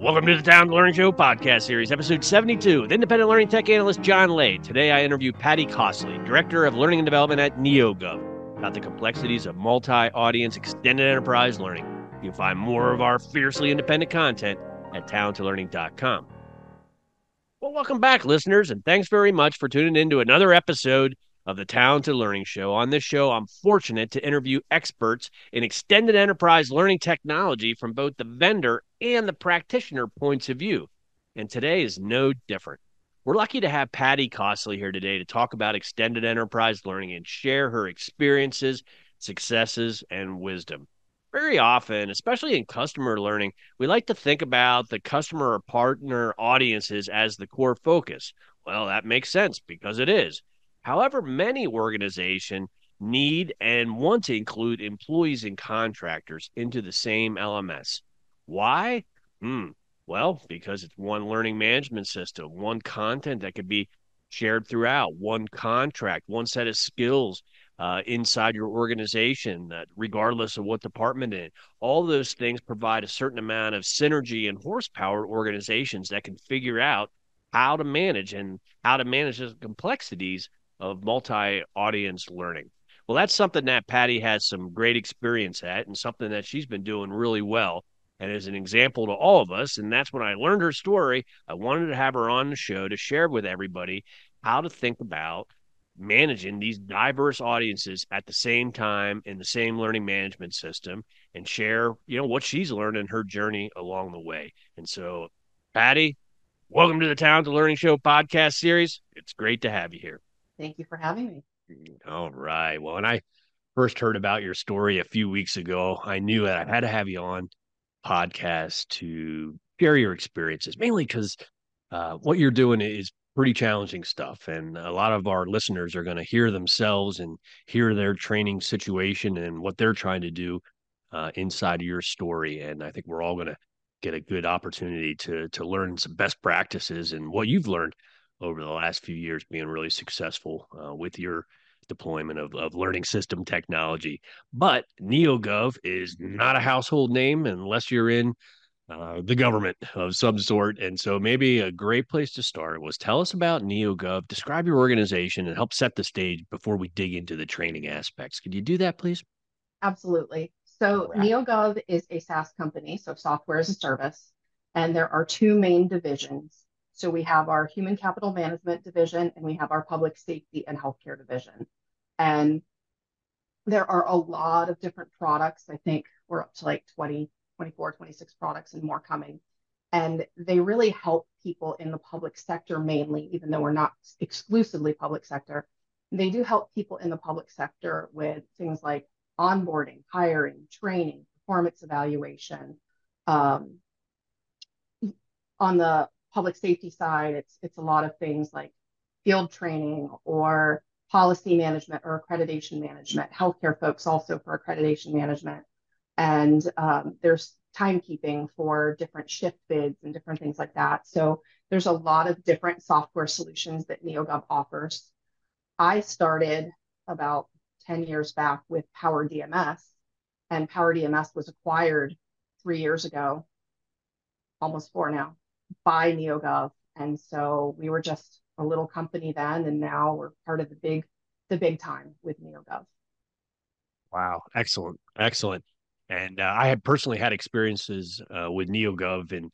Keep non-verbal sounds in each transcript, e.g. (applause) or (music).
Welcome to the Talented Learning Show podcast series, episode 72 with independent learning tech analyst John Leh. Today I interview Patty Costley, Director of Learning and Development at NeoGov, about the complexities of multi audience extended enterprise learning. You can find more of our fiercely independent content at talentedlearning.com. Well, welcome back, listeners, and thanks very much for tuning in to another episode of the Talented Learning Show. On this show, I'm fortunate to interview experts in extended enterprise learning technology from both the vendor and the practitioner points of view. And today is no different. We're lucky to have Patty Costley here today to talk about extended enterprise learning and share her experiences, successes, and wisdom. Very often, especially in customer learning, we like to think about the customer or partner audiences as the core focus. Well, that makes sense because it is. However, many organizations need and want to include employees and contractors into the same LMS. Why? Hmm. Well, because it's one learning management system, one content that could be shared throughout, one contract, one set of skills uh, inside your organization, uh, regardless of what department in. All those things provide a certain amount of synergy and horsepower organizations that can figure out how to manage and how to manage the complexities of multi audience learning. Well, that's something that Patty has some great experience at and something that she's been doing really well and is an example to all of us. And that's when I learned her story. I wanted to have her on the show to share with everybody how to think about managing these diverse audiences at the same time in the same learning management system and share, you know, what she's learned in her journey along the way. And so, Patty, welcome to the Talented Learning Show podcast series. It's great to have you here. Thank you for having me. All right. Well, when I first heard about your story a few weeks ago, I knew that I had to have you on podcast to share your experiences, mainly because uh, what you're doing is pretty challenging stuff. And a lot of our listeners are going to hear themselves and hear their training situation and what they're trying to do uh, inside of your story. And I think we're all going to get a good opportunity to to learn some best practices and what you've learned over the last few years being really successful uh, with your deployment of, of learning system technology. But NeoGov is not a household name unless you're in uh, the government of some sort. And so maybe a great place to start was tell us about NeoGov, describe your organization, and help set the stage before we dig into the training aspects. Could you do that, please? Absolutely. So right. NeoGov is a SaaS company, so software as a service, and there are two main divisions. So we have our human capital management division and we have our public safety and healthcare division. And there are a lot of different products. I think we're up to like 20, 24, 26 products and more coming. And they really help people in the public sector mainly, even though we're not exclusively public sector. They do help people in the public sector with things like onboarding, hiring, training, performance evaluation. Um, on the public safety side, it's it's a lot of things like field training or policy management or accreditation management. Healthcare folks also for accreditation management, and um, there's timekeeping for different shift bids and different things like that. So there's a lot of different software solutions that NeoGov offers. I started about 10 years back with Power DMS, and Power DMS was acquired three years ago, almost four now, by NeoGov. And so we were just a little company then, and now we're part of the big, the big time with NeoGov. Wow, excellent, excellent. And uh, I had personally had experiences uh, with NeoGov in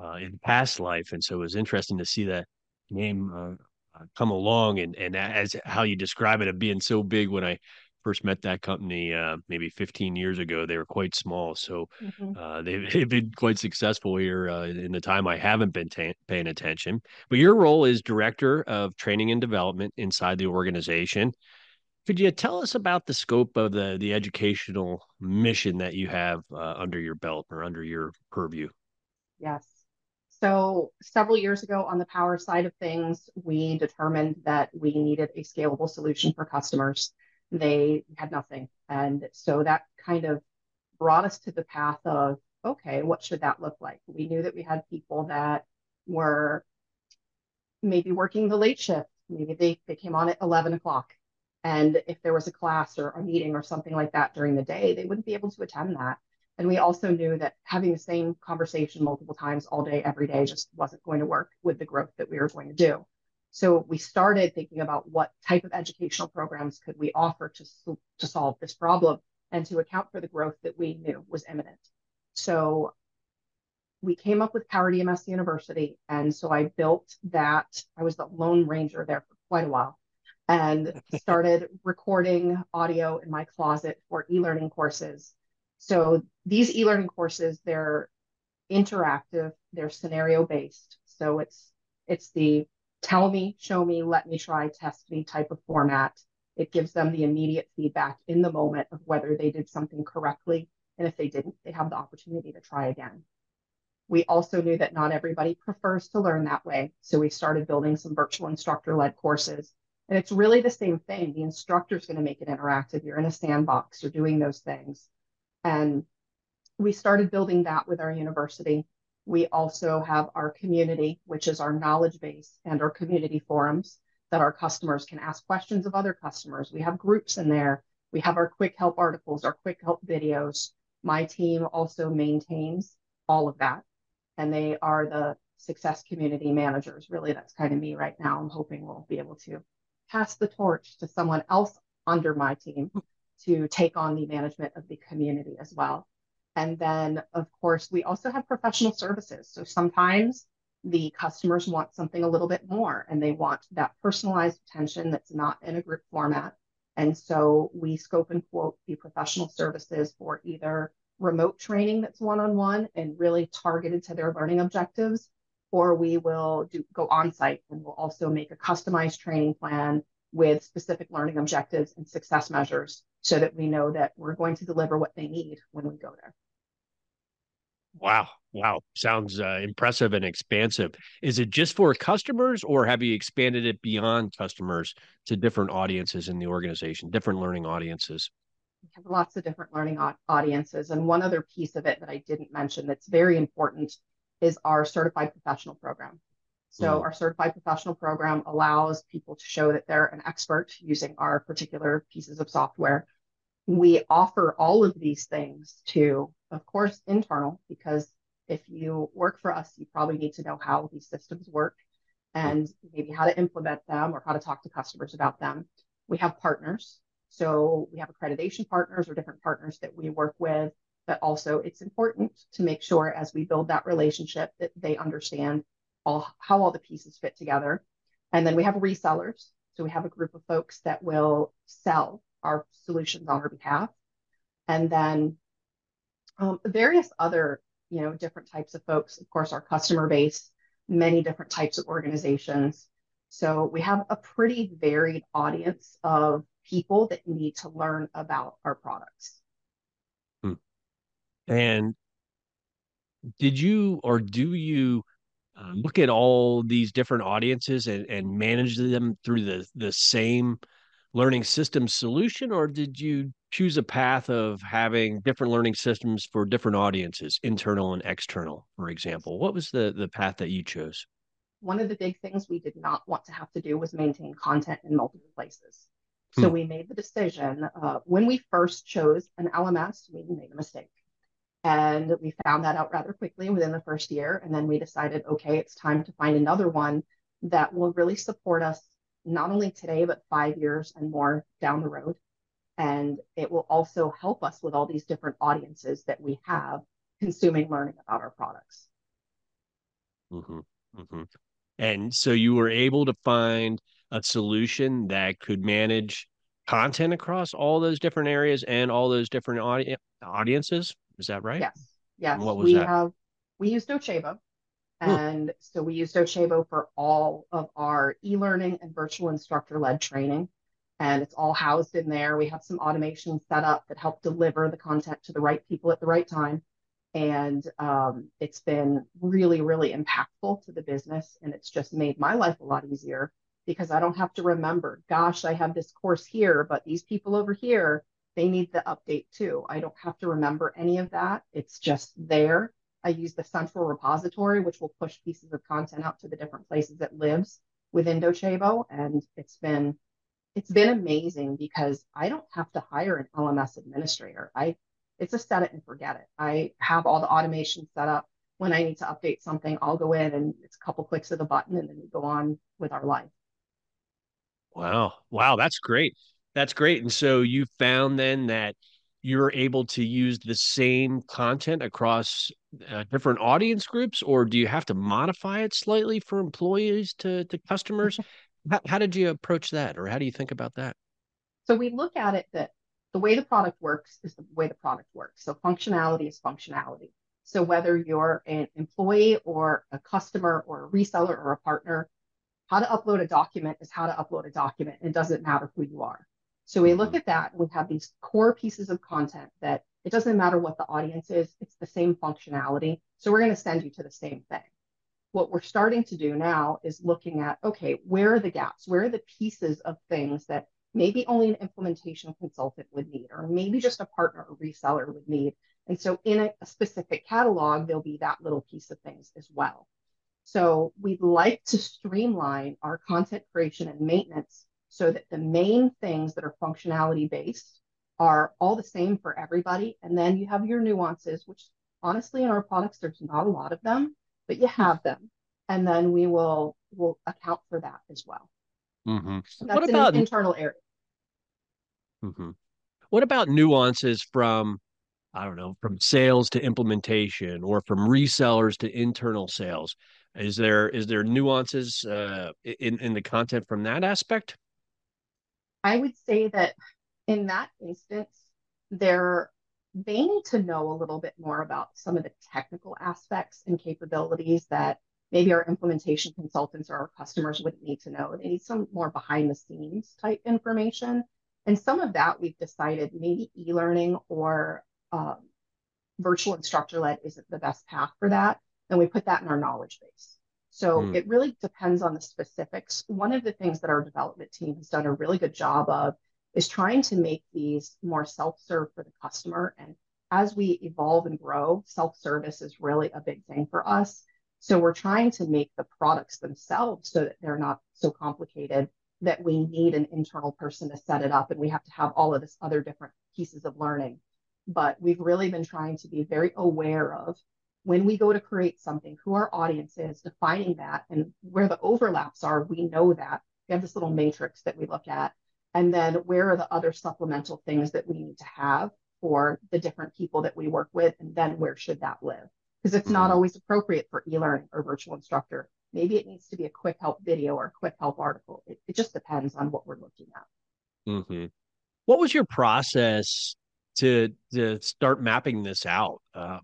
uh, in past life, and so it was interesting to see that name uh, uh, come along and and as how you describe it of being so big when I first met that company uh, maybe 15 years ago. They were quite small, so mm-hmm. uh, they've, (laughs) they've, been quite successful here uh, in the time I haven't been ta- paying attention. But your role is director of training and development inside the organization. Could you tell us about the scope of the the educational mission that you have uh, under your belt or under your purview? Yes. So several years ago on the power side of things, we determined that we needed a scalable solution for customers they had nothing. And so that kind of brought us to the path of, okay, what should that look like? We knew that we had people that were maybe working the late shift. Maybe they, they came on at 11 o'clock. And if there was a class or a meeting or something like that during the day, they wouldn't be able to attend that. And we also knew that having the same conversation multiple times all day, every day just wasn't going to work with the growth that we were going to do. So we started thinking about what type of educational programs could we offer to, to solve this problem and to account for the growth that we knew was imminent. So we came up with Power DMS University. And so I built that. I was the lone ranger there for quite a while and (laughs) started recording audio in my closet for e-learning courses. So these e-learning courses, they're interactive, they're scenario based. So it's it's the tell me, show me, let me try, test me type of format. It gives them the immediate feedback in the moment of whether they did something correctly. And if they didn't, they have the opportunity to try again. We also knew that not everybody prefers to learn that way. So we started building some virtual instructor led courses. And it's really the same thing. The instructor is going to make it interactive. You're in a sandbox, you're doing those things. And we started building that with our university. We also have our community, which is our knowledge base and our community forums that our customers can ask questions of other customers. We have groups in there. We have our quick help articles, our quick help videos. My team also maintains all of that and they are the success community managers. Really, that's kind of me right now. I'm hoping we'll be able to pass the torch to someone else under my team to take on the management of the community as well. And then, of course, we also have professional services. So sometimes the customers want something a little bit more and they want that personalized attention that's not in a group format. And so we scope and quote the professional services for either remote training that's one-on-one and really targeted to their learning objectives, or we will do go on-site and we'll also make a customized training plan with specific learning objectives and success measures so that we know that we're going to deliver what they need when we go there. Wow. Wow. Sounds uh, impressive and expansive. Is it just for customers or have you expanded it beyond customers to different audiences in the organization, different learning audiences? we have lots of different learning audiences. And one other piece of it that I didn't mention that's very important is our certified professional program. So, mm. our certified professional program allows people to show that they're an expert using our particular pieces of software. We offer all of these things to, of course, internal, because if you work for us, you probably need to know how these systems work and maybe how to implement them or how to talk to customers about them. We have partners so we have accreditation partners or different partners that we work with, but also it's important to make sure as we build that relationship that they understand all how all the pieces fit together. And then we have resellers. So we have a group of folks that will sell our solutions on our behalf. And then um, various other, you know, different types of folks, of course, our customer base, many different types of organizations. So we have a pretty varied audience of people that need to learn about our products. Hmm. And did you or do you uh, look at all these different audiences and, and manage them through the, the same learning system solution, or did you choose a path of having different learning systems for different audiences, internal and external, for example? What was the, the path that you chose? One of the big things we did not want to have to do was maintain content in multiple places. So hmm. we made the decision uh, when we first chose an LMS, we made a mistake. And we found that out rather quickly within the first year. And then we decided, okay, it's time to find another one that will really support us not only today, but five years and more down the road. And it will also help us with all these different audiences that we have consuming learning about our products. Mm-hmm. Mm-hmm. And so you were able to find a solution that could manage content across all those different areas and all those different audi- audiences. Is that right? Yes. Yes. what was we that? have we use Docebo. And so we use Docebo for all of our e-learning and virtual instructor led training. And it's all housed in there. We have some automation set up that help deliver the content to the right people at the right time. And um, it's been really, really impactful to the business. And it's just made my life a lot easier because I don't have to remember, gosh, I have this course here, but these people over here, they need the update too. I don't have to remember any of that. It's just there. I use the central repository, which will push pieces of content out to the different places it lives within Docebo. And it's been it's been amazing because I don't have to hire an LMS administrator. I it's a set it and forget it. I have all the automation set up. When I need to update something, I'll go in and it's a couple clicks of the button and then we go on with our life. Wow. Wow. That's great. That's great. And so you found then that you're able to use the same content across uh, different audience groups, or do you have to modify it slightly for employees to, to customers? (laughs) how, how did you approach that, or how do you think about that? So we look at it that the way the product works is the way the product works. So functionality is functionality. So whether you're an employee or a customer or a reseller or a partner, how to upload a document is how to upload a document. It doesn't matter who you are. So we look mm-hmm. at that. We have these core pieces of content that it doesn't matter what the audience is, it's the same functionality. So we're going to send you to the same thing. What we're starting to do now is looking at okay, where are the gaps? Where are the pieces of things that maybe only an implementation consultant would need, or maybe just a partner or reseller would need? And so in a, a specific catalog, there'll be that little piece of things as well. So we'd like to streamline our content creation and maintenance so that the main things that are functionality based are all the same for everybody. And then you have your nuances, which honestly in our products, there's not a lot of them, but you have them. And then we will will account for that as well. Mm-hmm. That's what about an internal area. Mm-hmm. What about nuances from I don't know, from sales to implementation or from resellers to internal sales? Is there is there nuances uh, in in the content from that aspect? I would say that in that instance, they're they need to know a little bit more about some of the technical aspects and capabilities that maybe our implementation consultants or our customers wouldn't need to know. They need some more behind the scenes type information. And some of that we've decided maybe e-learning or um, virtual instructor led isn't the best path for that and we put that in our knowledge base. So mm. it really depends on the specifics. One of the things that our development team has done a really good job of is trying to make these more self-serve for the customer. And as we evolve and grow, self-service is really a big thing for us. So we're trying to make the products themselves so that they're not so complicated that we need an internal person to set it up and we have to have all of this other different pieces of learning. But we've really been trying to be very aware of when we go to create something, who our audience is, defining that and where the overlaps are, we know that. We have this little matrix that we look at. And then where are the other supplemental things that we need to have for the different people that we work with? And then where should that live? Because it's not mm-hmm. always appropriate for e learning or virtual instructor. Maybe it needs to be a quick help video or a quick help article. It, it just depends on what we're looking at. Mm-hmm. What was your process to to start mapping this out? Uh,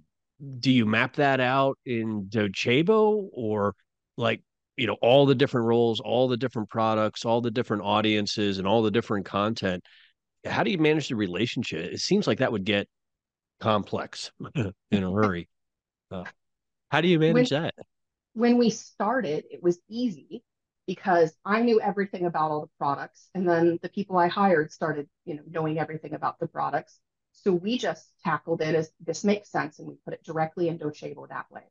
do you map that out in Docebo or like you know all the different roles, all the different products, all the different audiences, and all the different content? How do you manage the relationship? It seems like that would get complex (laughs) in a hurry. Uh, how do you manage when, that? When we started, it was easy because I knew everything about all the products, and then the people I hired started, you know, knowing everything about the products. So we just tackled it as this makes sense and we put it directly in Docebo that way.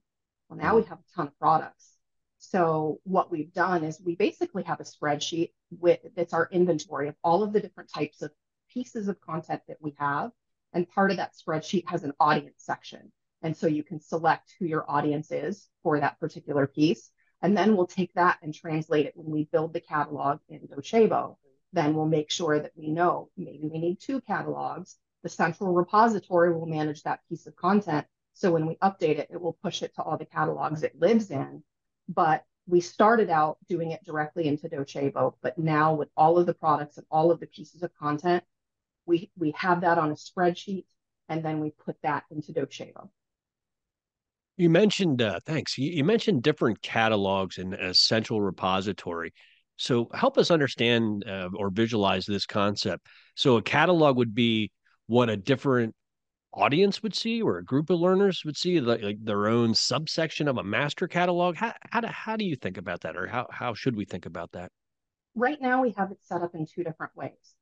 Well, now we mm-hmm. have a ton of products. So what we've done is we basically have a spreadsheet with that's our inventory of all of the different types of pieces of content that we have. And part of that spreadsheet has an audience section. And so you can select who your audience is for that particular piece. And then we'll take that and translate it when we build the catalog in Docebo. Then we'll make sure that we know maybe we need two catalogs the central repository will manage that piece of content. So when we update it, it will push it to all the catalogs it lives in. But we started out doing it directly into Docebo, but now with all of the products and all of the pieces of content, we, we have that on a spreadsheet and then we put that into Docebo. You mentioned, uh, thanks. You, you, mentioned different catalogs in a central repository. So help us understand uh, or visualize this concept. So a catalog would be what a different audience would see or a group of learners would see like, like their own subsection of a master catalog? How, how, do, how do you think about that or how, how should we think about that? Right now we have it set up in two different ways.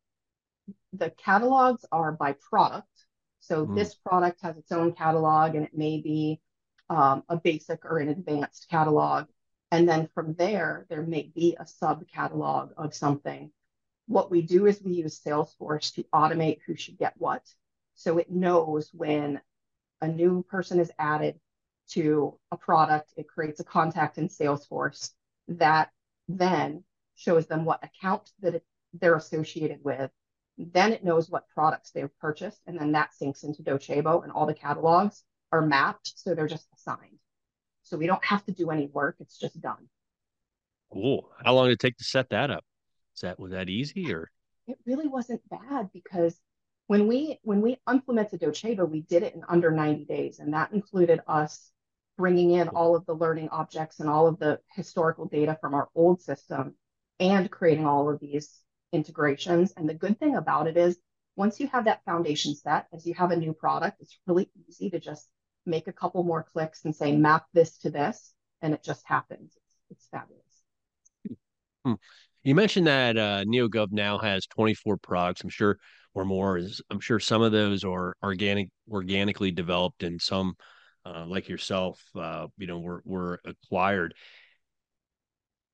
The catalogs are by product. So mm. this product has its own catalog and it may be um, a basic or an advanced catalog. And then from there there may be a sub catalog of something what we do is we use Salesforce to automate who should get what. So it knows when a new person is added to a product, it creates a contact in Salesforce that then shows them what account that it, they're associated with. Then it knows what products they've purchased, and then that syncs into Docebo, and all the catalogs are mapped, so they're just assigned. So we don't have to do any work; it's just done. Cool. How long did it take to set that up? Is that was that easy or? It really wasn't bad because when we when we implemented Docebo, we did it in under 90 days, and that included us bringing in all of the learning objects and all of the historical data from our old system and creating all of these integrations. And the good thing about it is once you have that foundation set, as you have a new product, it's really easy to just make a couple more clicks and say, map this to this, and it just happens. It's, it's fabulous. Hmm. You mentioned that uh, NeoGov now has 24 products. I'm sure, or more. I'm sure some of those are organic, organically developed, and some, uh, like yourself, uh, you know, were were acquired.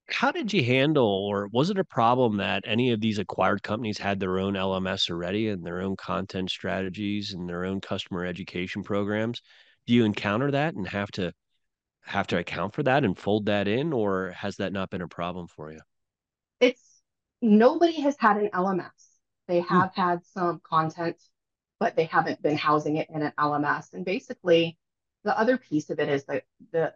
How did you handle, or was it a problem that any of these acquired companies had their own LMS already and their own content strategies and their own customer education programs? Do you encounter that and have to have to account for that and fold that in, or has that not been a problem for you? It's nobody has had an LMS. They hmm. have had some content, but they haven't been housing it in an LMS. And basically, the other piece of it is that the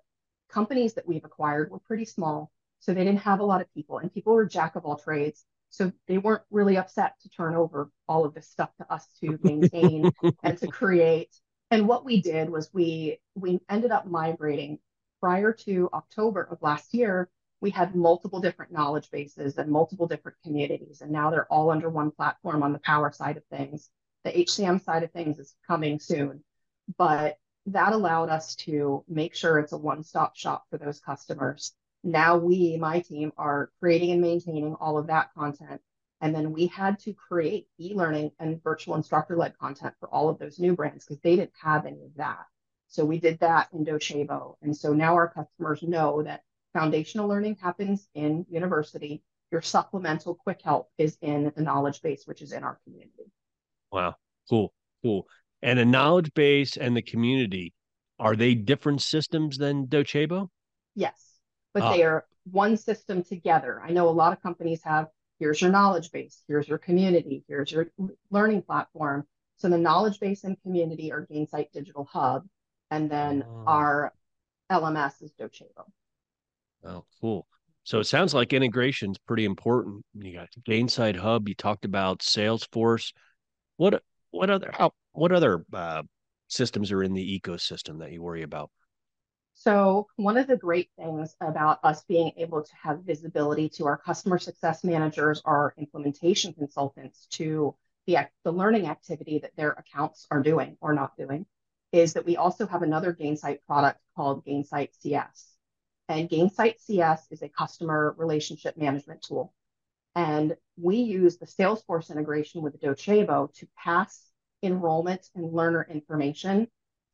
companies that we've acquired were pretty small. So they didn't have a lot of people, and people were jack of all trades. So they weren't really upset to turn over all of this stuff to us to (laughs) maintain and to create. And what we did was we we ended up migrating prior to October of last year we had multiple different knowledge bases and multiple different communities, and now they're all under one platform on the power side of things. The HCM side of things is coming soon, but that allowed us to make sure it's a one-stop shop for those customers. Now we, my team, are creating and maintaining all of that content. And then we had to create e-learning and virtual instructor-led content for all of those new brands because they didn't have any of that. So we did that in Docebo. And so now our customers know that foundational learning happens in university. Your supplemental quick help is in the knowledge base, which is in our community. Wow. Cool. Cool. And a knowledge base and the community, are they different systems than Docebo? Yes, but ah. they are one system together. I know a lot of companies have here's your knowledge base, here's your community, here's your learning platform. So the knowledge base and community are Gainsight Digital Hub, and then oh. our LMS is Docebo. Oh, cool. So it sounds like integration is pretty important. You got Gainsight Hub. You talked about Salesforce. What what other how what other uh, systems are in the ecosystem that you worry about? So one of the great things about us being able to have visibility to our customer success managers, our implementation consultants, to the the learning activity that their accounts are doing or not doing, is that we also have another Gainsight product called Gainsight CS. And Gainsight CS is a customer relationship management tool. And we use the Salesforce integration with Docebo to pass enrollment and learner information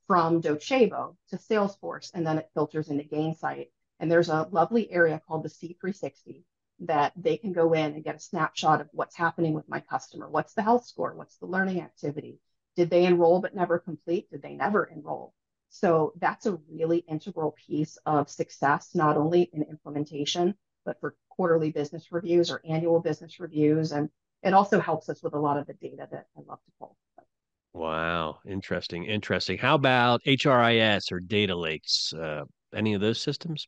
from Docebo to Salesforce, and then it filters into Gainsight. And there's a lovely area called the C360 that they can go in and get a snapshot of what's happening with my customer. What's the health score? What's the learning activity? Did they enroll but never complete? Did they never enroll? So that's a really integral piece of success, not only in implementation, but for quarterly business reviews or annual business reviews. And it also helps us with a lot of the data that I love to pull. Wow, interesting, interesting. How about HRIS or data lakes? Uh, any of those systems?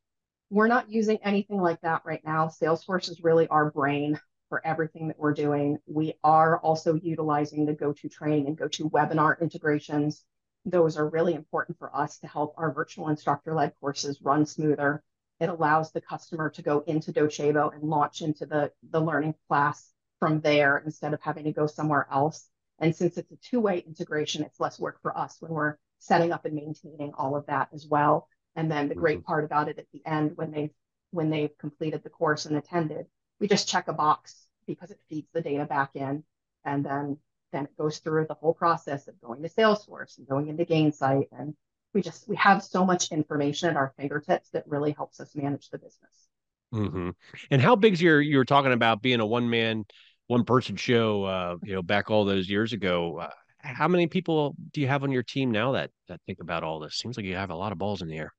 We're not using anything like that right now. Salesforce is really our brain for everything that we're doing. We are also utilizing the GoToTrain and GoToWebinar integrations those are really important for us to help our virtual instructor led courses run smoother. It allows the customer to go into Docebo and launch into the, the learning class from there instead of having to go somewhere else. And since it's a two way integration, it's less work for us when we're setting up and maintaining all of that as well. And then the great mm-hmm. part about it at the end, when they've when they've completed the course and attended, we just check a box because it feeds the data back in, and then then it goes through the whole process of going to Salesforce and going into Gainsight. And we just, we have so much information at our fingertips that really helps us manage the business. Mm-hmm. And how big's your, you were talking about being a one man, one person show, uh, you know, back all those years ago. Uh, how many people do you have on your team now that that think about all this? Seems like you have a lot of balls in the air.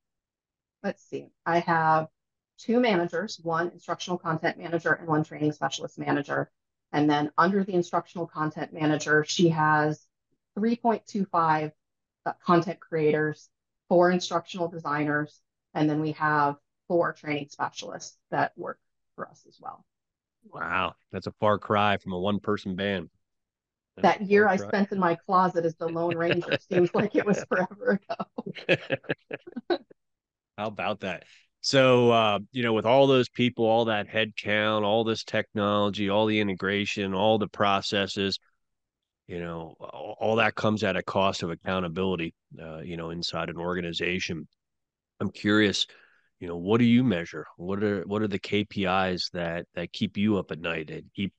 Let's see. I have two managers, one instructional content manager and one training specialist manager. And then under the instructional content manager, she has 3.25 uh, content creators, four instructional designers, and then we have four training specialists that work for us as well. Wow, that's a far cry from a one person band. That's that year I spent in my closet as the Lone Ranger seems like it was forever ago. (laughs) How about that? So, uh, you know, with all those people, all that head count, all this technology, all the integration, all the processes, you know, all, all that comes at a cost of accountability, uh, you know, inside an organization. I'm curious, you know, what do you measure? What are what are the KPIs that that keep you up at night and keep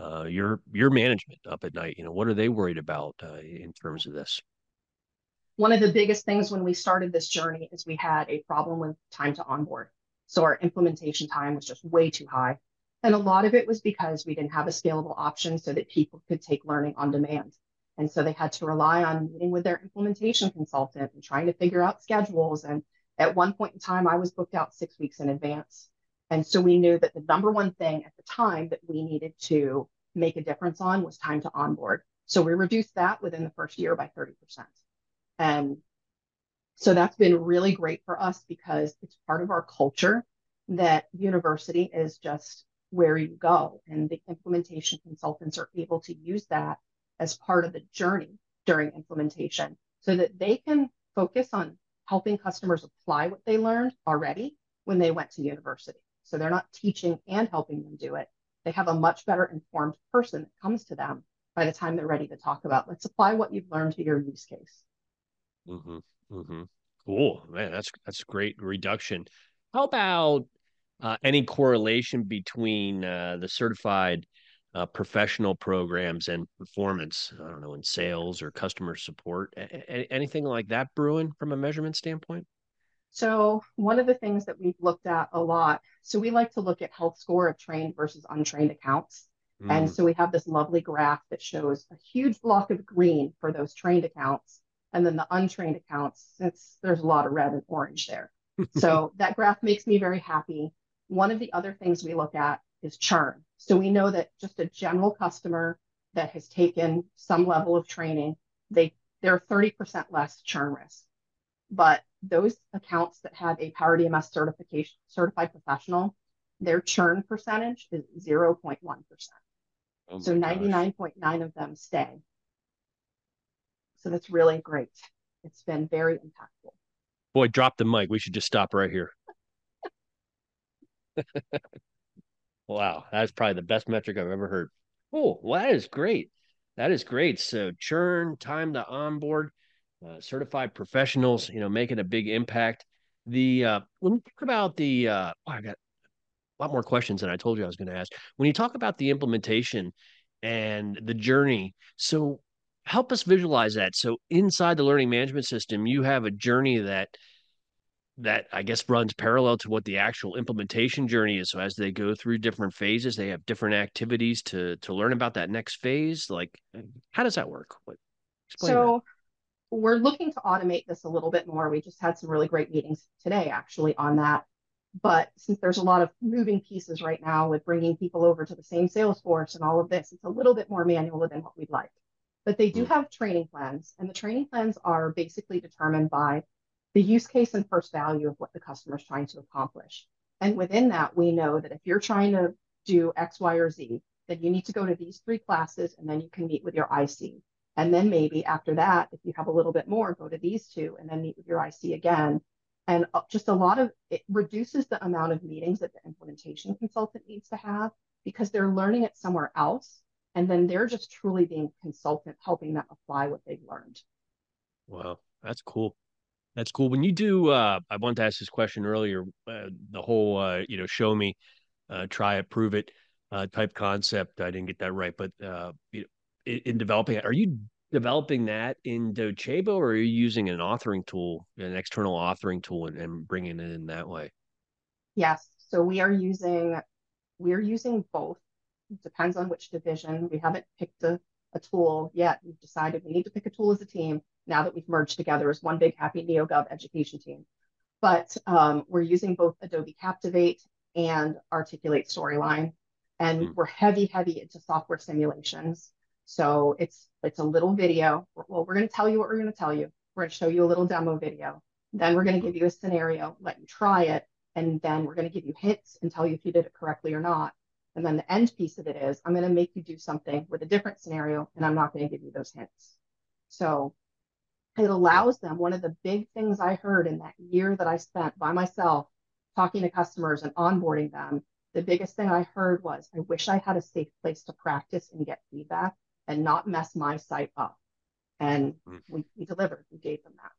uh, your your management up at night? You know, what are they worried about uh, in terms of this? One of the biggest things when we started this journey is we had a problem with time to onboard. So our implementation time was just way too high. And a lot of it was because we didn't have a scalable option so that people could take learning on demand. And so they had to rely on meeting with their implementation consultant and trying to figure out schedules. And at one point in time, I was booked out six weeks in advance. And so we knew that the number one thing at the time that we needed to make a difference on was time to onboard. So we reduced that within the first year by 30%. And so that's been really great for us because it's part of our culture that university is just where you go. And the implementation consultants are able to use that as part of the journey during implementation so that they can focus on helping customers apply what they learned already when they went to university. So they're not teaching and helping them do it. They have a much better informed person that comes to them by the time they're ready to talk about let's apply what you've learned to your use case. Mm-hmm. Mm-hmm. Cool, man. That's that's great reduction. How about uh, any correlation between uh, the certified uh, professional programs and performance? I don't know, in sales or customer support, a- anything like that brewing from a measurement standpoint? So, one of the things that we've looked at a lot, so we like to look at health score of trained versus untrained accounts. Mm. And so we have this lovely graph that shows a huge block of green for those trained accounts and then the untrained accounts, since there's a lot of red and orange there. (laughs) so that graph makes me very happy. One of the other things we look at is churn. So we know that just a general customer that has taken some level of training, they they're 30% less churn risk. But those accounts that have a Power DMS certification certified professional, their churn percentage is 0.1%. Oh so 99.9 of them stay. So that's really great. It's been very impactful. Boy, drop the mic. We should just stop right here. (laughs) wow, that's probably the best metric I've ever heard. Oh, well, that is great. That is great. So churn, time to onboard, uh, certified professionals, you know, making a big impact. The uh, when we talk about the, uh, oh, I got a lot more questions than I told you I was going to ask. When you talk about the implementation and the journey, so help us visualize that. So inside the learning management system, you have a journey that that I guess runs parallel to what the actual implementation journey is. So as they go through different phases, they have different activities to to learn about that next phase. Like, how does that work? What, so that. we're looking to automate this a little bit more. We just had some really great meetings today, actually, on that. But since there's a lot of moving pieces right now with bringing people over to the same Salesforce and all of this, it's a little bit more manual than what we'd like. But they do hmm. have training plans, and the training plans are basically determined by the use case and first value of what the customer is trying to accomplish. And within that, we know that if you're trying to do X, Y, or Z, then you need to go to these three classes and then you can meet with your IC. And then maybe after that, if you have a little bit more, go to these two and then meet with your IC again. And uh, just a lot of it reduces the amount of meetings that the implementation consultant needs to have because they're learning it somewhere else and then they're just truly being consultant helping them apply what they've learned. Wow that's cool. That's cool. When you do uh, i wanted to ask this question earlier uh, the whole uh, you know show me uh, try it prove it uh, type concept. I didn't get that right but uh, you know, in, in, developing it are you developing that in docebo or are you using an authoring tool an external authoring tool and, and bringing it in that way? Yes. So we are using we're using both it depends on which division. We haven't picked a a tool yet. We've decided we need to pick a tool as a team now that we've merged together as one big happy NeoGov education team. But um, we're using both Adobe Captivate and Articulate Storyline, and mm. we're heavy, heavy into software simulations. So it's it's a little video. Well, we're going to tell you what we're going to tell you. We're going to show you a little demo video. Then we're going to give you a scenario, let you try it, and then we're going to give you hints and tell you if you did it correctly or not. And then the end piece of it is I'm going to make you do something with a different scenario, and I'm not going to give you those hints. So it allows them. One of the big things I heard in that year that I spent by myself talking to customers and onboarding them, the biggest thing I heard was, I wish I had a safe place to practice and get feedback and not mess my site up. And mm. we, we delivered, we gave them that.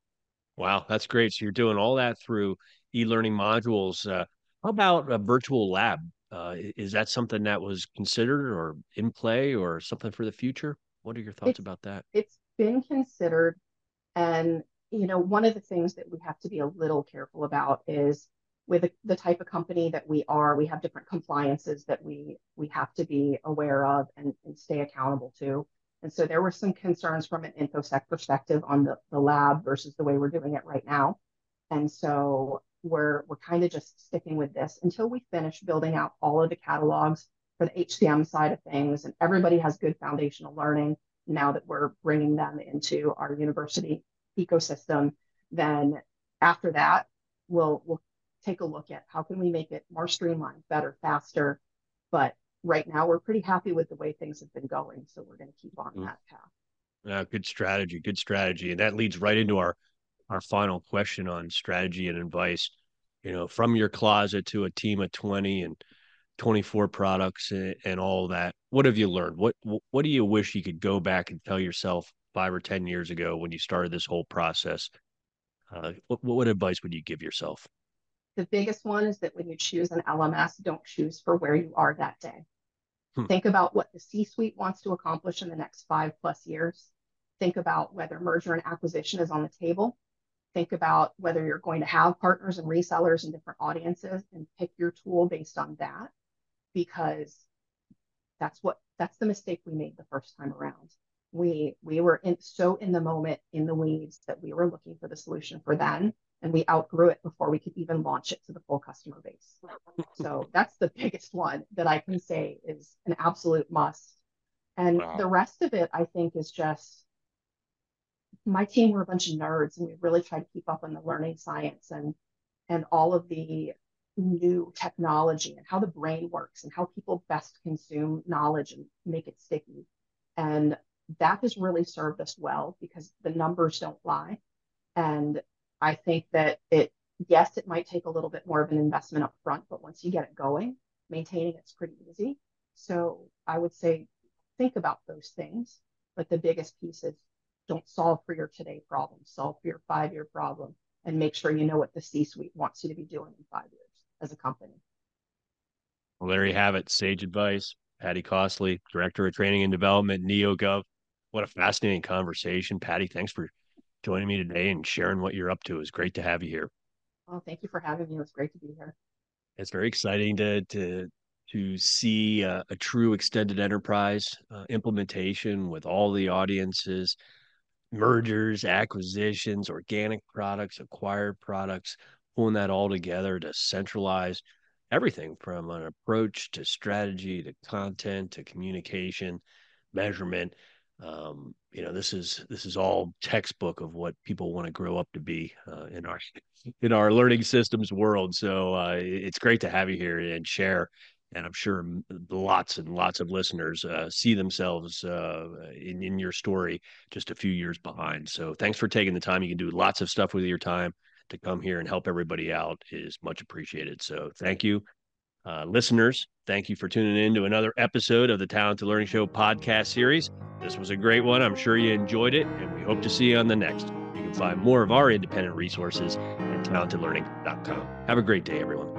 Wow, that's great. So you're doing all that through e-learning modules. Uh, how about a virtual lab? Uh, is that something that was considered or in play or something for the future? What are your thoughts it's, about that? It's been considered. And, you know, one of the things that we have to be a little careful about is with the, type of company that we are, we have different compliances that we we have to be aware of and, and stay accountable to. And so there were some concerns from an InfoSec perspective on the, the lab versus the way we're doing it right now. And so we're we're kind of just sticking with this until we finish building out all of the catalogs for the HCM side of things, and everybody has good foundational learning now that we're bringing them into our university ecosystem. Then after that, we'll we'll take a look at how can we make it more streamlined, better, faster. But right now, we're pretty happy with the way things have been going, so we're going to keep on mm-hmm. that path. Yeah, good strategy, good strategy, and that leads right into our our final question on strategy and advice. You know, from your closet to a team of 20 and 24 products and, and all that, what have you learned? What what do you wish you could go back and tell yourself five or 10 years ago when you started this whole process? Uh, what, what advice would you give yourself? The biggest one is that when you choose an LMS, don't choose for where you are that day. Hmm. Think about what the C suite wants to accomplish in the next five plus years. Think about whether merger and acquisition is on the table think about whether you're going to have partners and resellers and different audiences and pick your tool based on that because that's what that's the mistake we made the first time around. We we were in so in the moment in the weeds that we were looking for the solution for then and we outgrew it before we could even launch it to the full customer base. (laughs) So that's the biggest one that i can say is an absolute must. And wow. the rest of it i think is just my team were a bunch of nerds and we really tried to keep up on the learning science and and all of the new technology and how the brain works and how people best consume knowledge and make it sticky. And that has really served us well because the numbers don't lie. And I think that it, yes, it might take a little bit more of an investment up front, but once you get it going, maintaining it's pretty easy. So I would say think about those things. But the biggest piece is don't solve for your today problem, solve for your five year problem, and make sure you know what the C suite wants you to be doing in five years as a company. Well, there you have it. Sage advice. Patty Costley, Director of Training and Development, NeoGov. What a fascinating conversation. Patty, thanks for joining me today and sharing what you're up to. It's great to have you here. Well, thank you for having me. It was great to be here. It's very exciting to to to see a true extended enterprise uh, implementation with all the audiences mergers, acquisitions, organic products, acquired products, pulling that all together to centralize everything from an approach to strategy to content to communication, measurement. Um, you know, this is this is all textbook of what people want to grow up to be uh, in our (laughs) in our learning systems world. So uh, it's great to have you here and share and I'm sure lots and lots of listeners uh, see themselves uh, in, in your story just a few years behind. So thanks for taking the time. You can do lots of stuff with your time to come here and help everybody out is much appreciated. So thank you. Uh, listeners, thank you for tuning in to another episode of the Talented Learning Show podcast series. This was a great one. I'm sure you enjoyed it, and we hope to see you on the next. You can find more of our independent resources at talentedlearning.com. Have a great day, everyone.